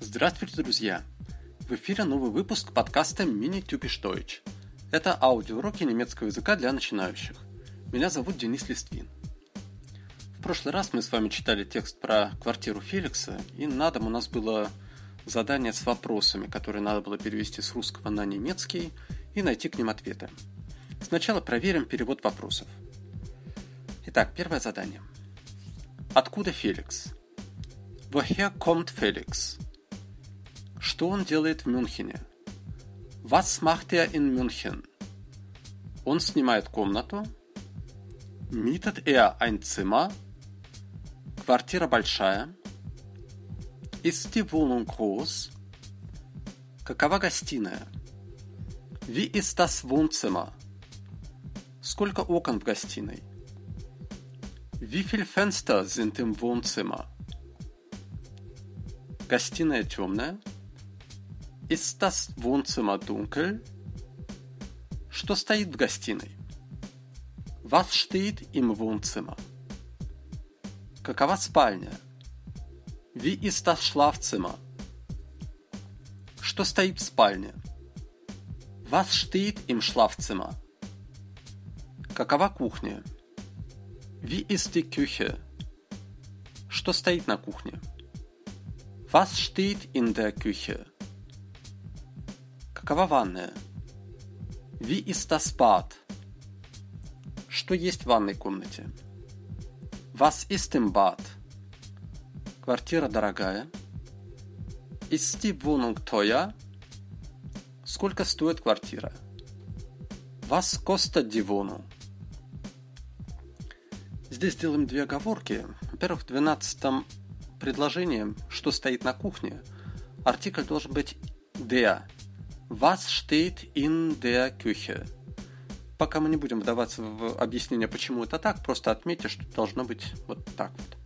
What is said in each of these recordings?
Здравствуйте, друзья! В эфире новый выпуск подкаста Typisch Deutsch. Это аудиоуроки немецкого языка для начинающих. Меня зовут Денис Листвин. В прошлый раз мы с вами читали текст про квартиру Феликса, и на дом у нас было задание с вопросами, которые надо было перевести с русского на немецкий и найти к ним ответы. Сначала проверим перевод вопросов. Итак, первое задание. Откуда Феликс? Woher kommt Felix? Что он делает в Мюнхене? Was macht er in München? Он снимает комнату. Mietet er ein Zimmer? Квартира большая. Ist die Wohnung groß? Какова гостиная? Wie ist das Wohnzimmer? Сколько окон в гостиной? Wie viele Fenster sind im Wohnzimmer? Гостиная темная. Ist das Wohnzimmer dunkel? Что стоит в гостиной? Was steht im Wohnzimmer? Какова спальня? Wie ist das Schlafzimmer? Что стоит в спальне? Was steht im Schlafzimmer? Какова кухня? Ist die Küche? Что стоит на кухне? Was steht in der Küche? Какова ванная? Ist das Bad? Что есть в ванной комнате? Was ist im Bad? Квартира дорогая. Die Wohnung teuer? Сколько стоит квартира? Kostet die Wohnung? Здесь делаем две оговорки. Во-первых, в двенадцатом предложении, что стоит на кухне, артикль должен быть der, Was steht in der Küche? Пока мы не будем вдаваться в объяснение, почему это так, просто отметьте, что должно быть вот так вот.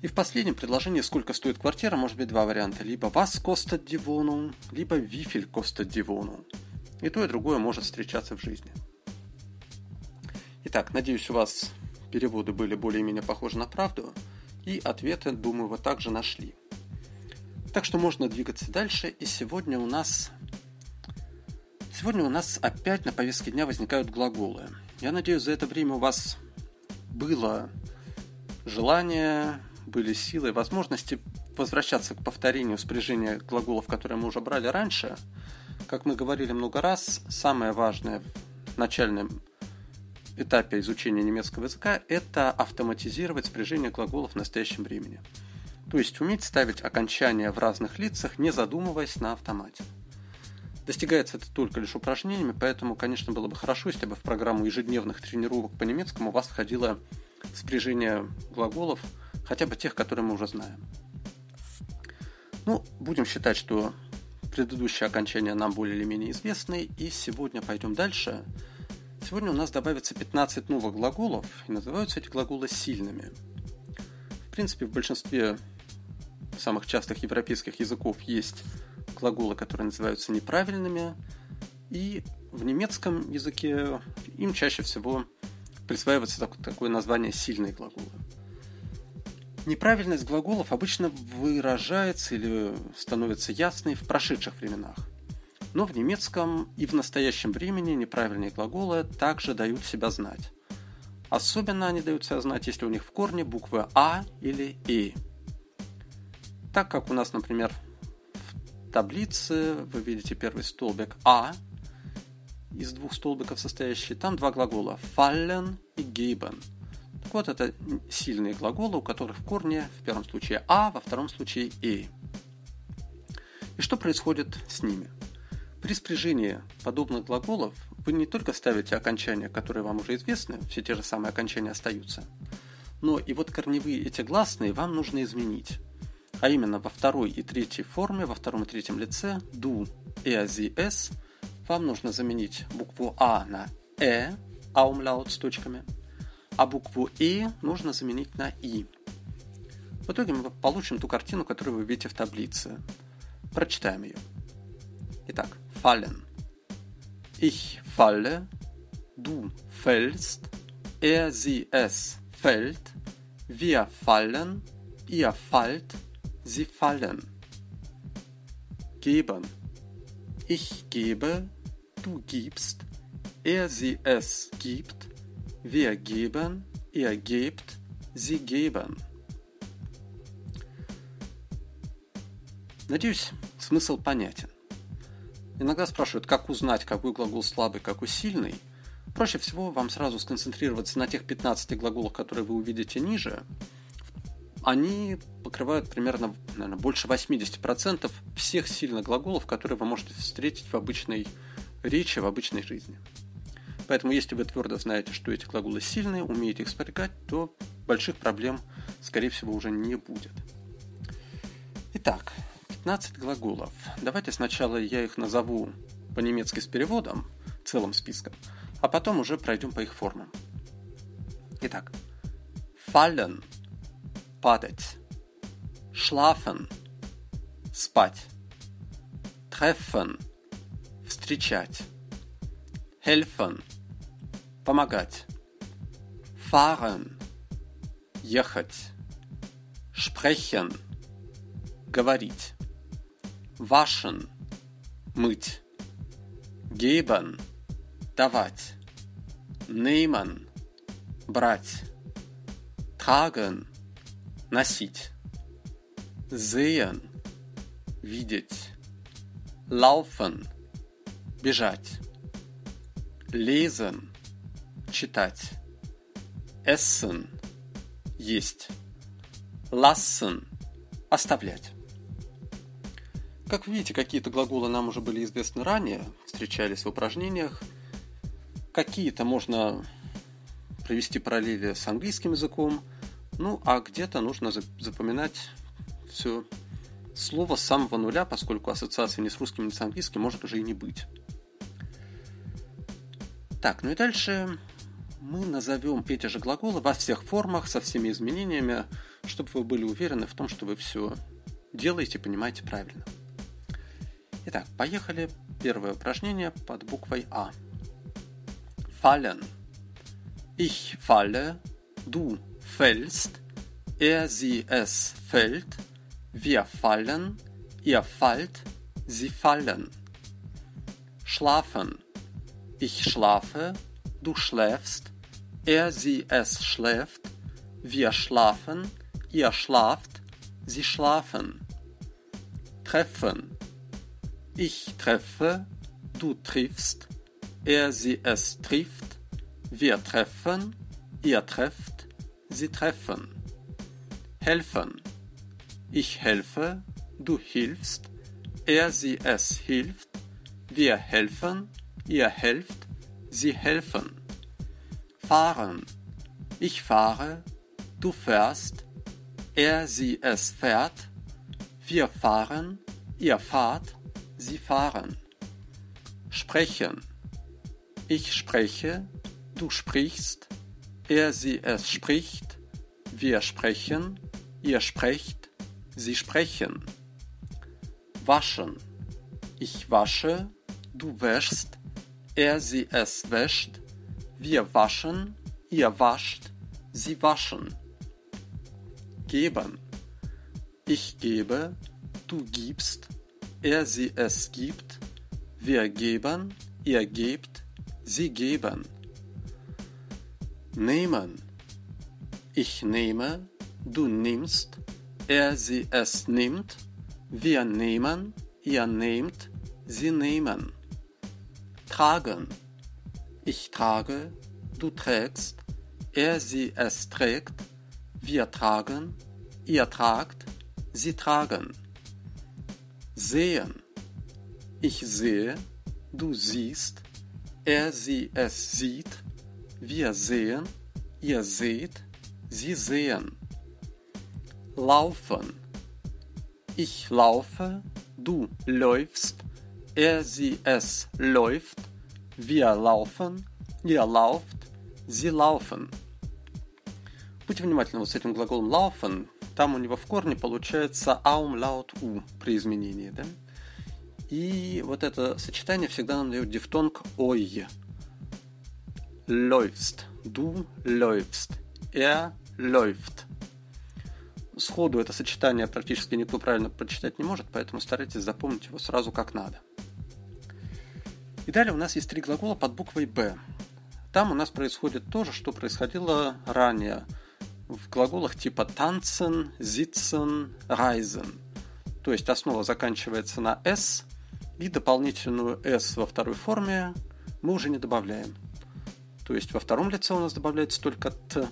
И в последнем предложении «Сколько стоит квартира» может быть два варианта. Либо «Was kostet die Wohnung», либо «Wie viel kostet die Wohnung». И то, и другое может встречаться в жизни. Итак, надеюсь, у вас переводы были более-менее похожи на правду, и ответы, думаю, вы также нашли. Так что можно двигаться дальше. И сегодня у нас... Сегодня у нас опять на повестке дня возникают глаголы. Я надеюсь, за это время у вас было желание, были силы, возможности возвращаться к повторению спряжения глаголов, которые мы уже брали раньше. Как мы говорили много раз, самое важное в начальном этапе изучения немецкого языка – это автоматизировать спряжение глаголов в настоящем времени. То есть уметь ставить окончания в разных лицах, не задумываясь на автомате. Достигается это только лишь упражнениями, поэтому, конечно, было бы хорошо, если бы в программу ежедневных тренировок по немецкому у вас входило спряжение глаголов, хотя бы тех, которые мы уже знаем. Ну, будем считать, что предыдущие окончания нам более или менее известны, и сегодня пойдем дальше. Сегодня у нас добавится 15 новых глаголов, и называются эти глаголы сильными. В принципе, в большинстве самых частых европейских языков есть глаголы, которые называются неправильными, и в немецком языке им чаще всего присваивается такое название сильные глаголы. Неправильность глаголов обычно выражается или становится ясной в прошедших временах. Но в немецком и в настоящем времени неправильные глаголы также дают себя знать. Особенно они дают себя знать, если у них в корне буквы А или И. Так как у нас, например, в таблице вы видите первый столбик А из двух столбиков состоящий, там два глагола fallen и geben. Так вот, это сильные глаголы, у которых в корне в первом случае А, во втором случае И. И что происходит с ними? При спряжении подобных глаголов вы не только ставите окончания, которые вам уже известны, все те же самые окончания остаются, но и вот корневые эти гласные вам нужно изменить а именно во второй и третьей форме, во втором и третьем лице du, er, sie, es, вам нужно заменить букву А на Э, аумляут с точками, а букву И нужно заменить на И. В итоге мы получим ту картину, которую вы видите в таблице. Прочитаем ее. Итак, fallen. Ich falle, du fällst, er, sie, es fällt, wir fallen, ihr fallt, sie fallen. Geben. Ich gebe, du gibst, er, sie, es gibt, wir geben, ihr gebt, sie geben. Надеюсь, смысл понятен. Иногда спрашивают, как узнать, какой глагол слабый, какой сильный. Проще всего вам сразу сконцентрироваться на тех 15 глаголах, которые вы увидите ниже. Они покрывают примерно наверное, больше 80% всех сильных глаголов, которые вы можете встретить в обычной речи, в обычной жизни. Поэтому, если вы твердо знаете, что эти глаголы сильные, умеете их спрягать, то больших проблем, скорее всего, уже не будет. Итак, 15 глаголов. Давайте сначала я их назову по-немецки с переводом, целым списком, а потом уже пройдем по их формам. Итак, fallen – падать, schlafen – спать, treffen – встречать, helfen – помогать, fahren – ехать, sprechen – говорить. Waschen – мыть, geben – давать, nehmen – брать, tragen – носить, sehen – видеть, laufen – бежать, lesen – читать, essen – есть, lassen – оставлять. Как видите, какие-то глаголы нам уже были известны ранее, встречались в упражнениях. Какие-то можно провести параллели с английским языком, ну а где-то нужно запоминать все слово с самого нуля, поскольку ассоциации ни с русским, ни с английским может уже и не быть. Так, ну и дальше мы назовем эти же глаголы во всех формах, со всеми изменениями, чтобы вы были уверены в том, что вы все делаете, понимаете правильно. Итак, поехали. Первое упражнение под буквой А. Fallen. Ich falle, du fällst, er, sie, es fällt, wir fallen, ihr fallt, sie fallen. Schlafen. Ich schlafe, du schläfst, er, sie, es schläft, wir schlafen, ihr schlaft, sie schlafen. Treffen. Ich treffe, du triffst, er, sie, es trifft, wir treffen, ihr trefft, sie treffen. Helfen. Ich helfe, du hilfst, er, sie, es hilft, wir helfen, ihr helft, sie helfen. Fahren. Ich fahre, du fährst, er, sie, es fährt, wir fahren, ihr fahrt, Sie fahren. Sprechen. Ich spreche, du sprichst, er, sie, es spricht, wir sprechen, ihr sprecht, sie sprechen. Waschen. Ich wasche, du wäschst, er, sie, es wäscht, wir waschen, ihr wascht, sie waschen. Geben. Ich gebe, du gibst, er sie es gibt, wir geben, ihr gebt, sie geben. Nehmen. Ich nehme, du nimmst, er sie es nimmt, wir nehmen, ihr nehmt, sie nehmen. Tragen. Ich trage, du trägst, er sie es trägt, wir tragen, ihr tragt, sie tragen. Sehen. Ich sehe, du siehst, er, sie, es sieht, wir sehen, ihr seht, sie sehen. Laufen. Ich laufe, du läufst, er, sie, es läuft, wir laufen, ihr lauft, sie laufen. Будьте внимательны вот с этим глаголом laufen. Там у него в корне получается аум лаут у при изменении. Да? И вот это сочетание всегда нам дает дифтонг «ой». Läufst. Du läufst. Er läuft. Сходу это сочетание практически никто правильно прочитать не может, поэтому старайтесь запомнить его сразу как надо. И далее у нас есть три глагола под буквой «Б». Там у нас происходит то же, что происходило ранее в глаголах типа tanzen, sitzen, reisen. То есть основа заканчивается на «s», и дополнительную «s» во второй форме мы уже не добавляем. То есть во втором лице у нас добавляется только «т»,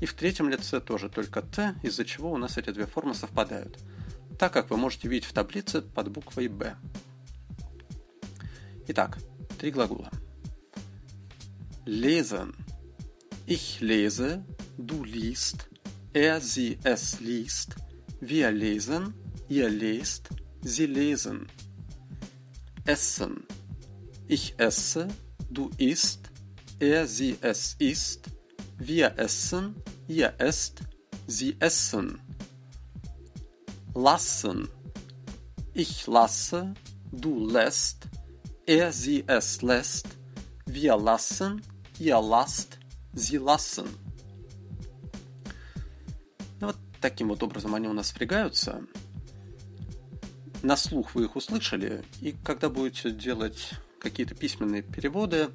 и в третьем лице тоже только «т», из-за чего у нас эти две формы совпадают. Так как вы можете видеть в таблице под буквой «б». Итак, три глагола. Lesen. Ich lese, du liest, er, sie, es liest, wir lesen, ihr lest, sie lesen. Essen. Ich esse, du isst, er, sie, es isst, wir essen, ihr esst, sie essen. Lassen. Ich lasse, du lässt, er, sie, es lässt, wir lassen, ihr lasst, sie lassen. Ну, вот таким вот образом они у нас впрягаются. На слух вы их услышали, и когда будете делать какие-то письменные переводы,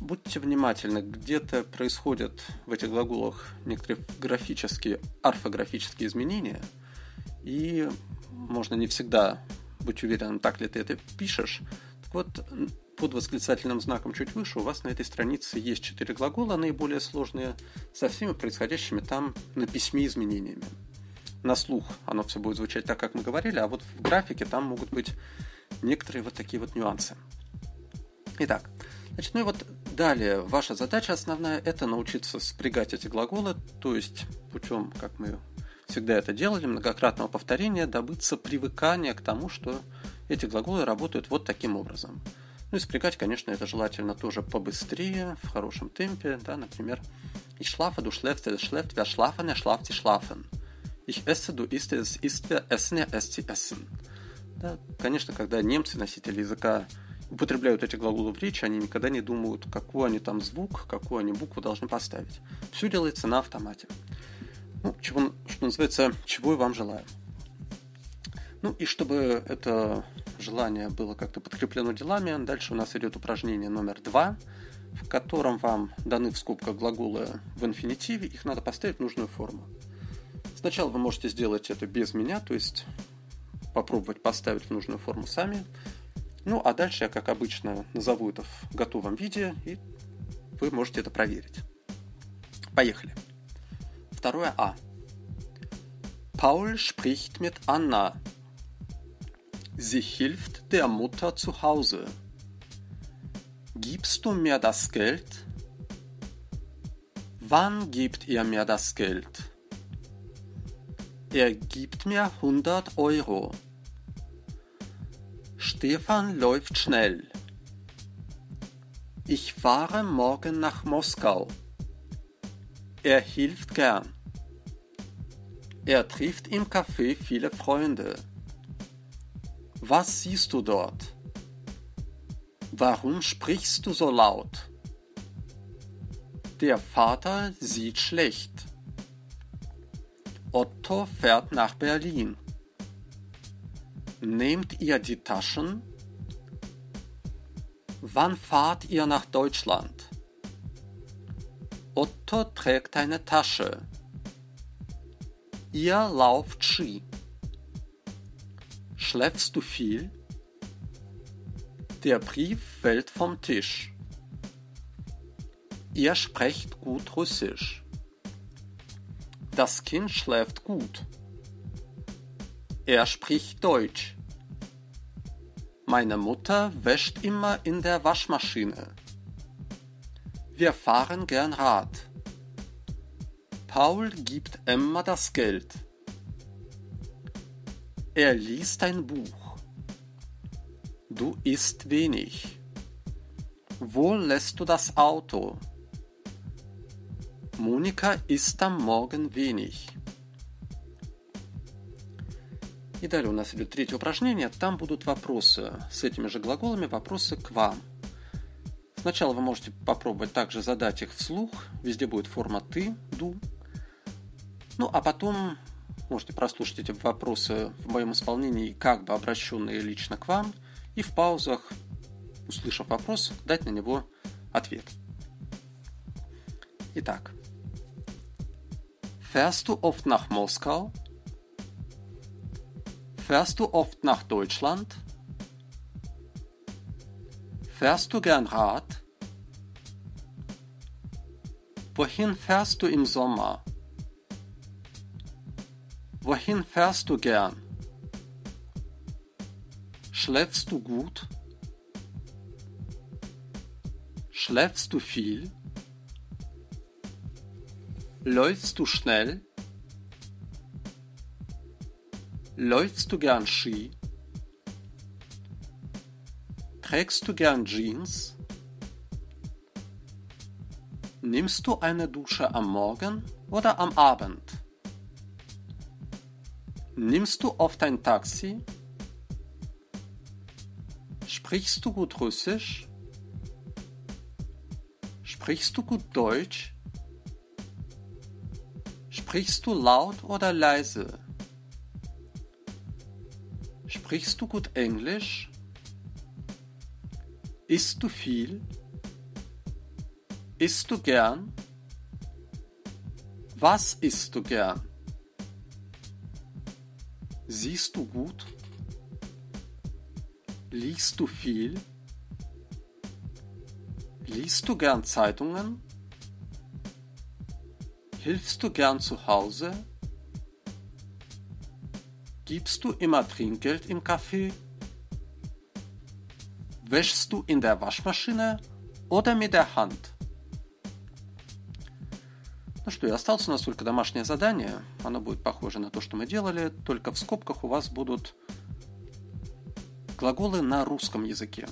будьте внимательны, где-то происходят в этих глаголах некоторые графические, орфографические изменения, и можно не всегда быть уверенным, так ли ты это пишешь. Вот, под восклицательным знаком чуть выше у вас на этой странице есть четыре глагола, наиболее сложные, со всеми происходящими там на письме изменениями. На слух оно все будет звучать так, как мы говорили, а вот в графике там могут быть некоторые вот такие вот нюансы. Итак, значит, ну и вот далее ваша задача основная – это научиться спрягать эти глаголы, то есть путем, как мы всегда это делали, многократного повторения, добыться привыкания к тому, что эти глаголы работают вот таким образом. Ну и спрягать, конечно, это желательно тоже побыстрее, в хорошем темпе, да, например, Ich schlafe, du schläfst, er schläft, wer schlafen, er schlaft, sie schlafen. Ich esse, du isst, es isst, wer essen, er esst, sie essen. Да, конечно, когда немцы, носители языка, употребляют эти глаголы в речи, они никогда не думают, какой они там звук, какую они букву должны поставить. Все делается на автомате. Ну, чего, что называется, чего и вам желаю. Ну и чтобы это желание было как-то подкреплено делами, дальше у нас идет упражнение номер два, в котором вам даны в скобках глаголы в инфинитиве, их надо поставить в нужную форму. Сначала вы можете сделать это без меня, то есть попробовать поставить в нужную форму сами. Ну, а дальше я, как обычно, назову это в готовом виде, и вы можете это проверить. Поехали. Второе А. Paul spricht mit Anna. Sie hilft der Mutter zu Hause. Gibst du mir das Geld? Wann gibt ihr mir das Geld? Er gibt mir 100 Euro. Stefan läuft schnell. Ich fahre morgen nach Moskau. Er hilft gern. Er trifft im Café viele Freunde. Was siehst du dort? Warum sprichst du so laut? Der Vater sieht schlecht. Otto fährt nach Berlin. Nehmt ihr die Taschen? Wann fahrt ihr nach Deutschland? Otto trägt eine Tasche. Ihr lauft Ski. Schläfst du viel? Der Brief fällt vom Tisch. Ihr sprecht gut Russisch. Das Kind schläft gut. Er spricht Deutsch. Meine Mutter wäscht immer in der Waschmaschine. Wir fahren gern Rad. Paul gibt Emma das Geld. Er liest ein Buch. Du isst wenig. Wo lässt du das Auto? Monika isst am Morgen wenig. И далее у нас идет третье упражнение. Там будут вопросы с этими же глаголами, вопросы к вам. Сначала вы можете попробовать также задать их вслух. Везде будет форма «ты», «ду». Ну, а потом можете прослушать эти вопросы в моем исполнении, как бы обращенные лично к вам, и в паузах, услышав вопрос, дать на него ответ. Итак. Fährst du oft nach Moskau? Fährst du oft nach Deutschland? Fährst du gern Rad? Wohin fährst du im Sommer? Wohin fährst du gern? Schläfst du gut? Schläfst du viel? Läufst du schnell? Läufst du gern Ski? Trägst du gern Jeans? Nimmst du eine Dusche am Morgen oder am Abend? Nimmst du oft ein Taxi? Sprichst du gut Russisch? Sprichst du gut Deutsch? Sprichst du laut oder leise? Sprichst du gut Englisch? Isst du viel? Isst du gern? Was isst du gern? Siehst du gut? Liest du viel? Liest du gern Zeitungen? Hilfst du gern zu Hause? Gibst du immer Trinkgeld im Café? Wäschst du in der Waschmaschine oder mit der Hand? Что, и осталось у нас только домашнее задание. Оно будет похоже на то, что мы делали, только в скобках у вас будут глаголы на русском языке.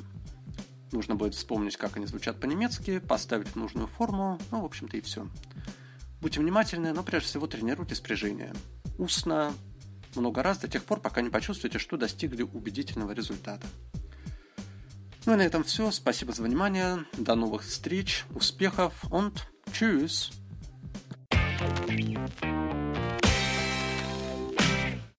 Нужно будет вспомнить, как они звучат по-немецки, поставить нужную форму, ну, в общем-то, и все. Будьте внимательны, но прежде всего тренируйте спряжение. Устно, много раз до тех пор, пока не почувствуете, что достигли убедительного результата. Ну и на этом все. Спасибо за внимание. До новых встреч, успехов und tschüss. Thank you.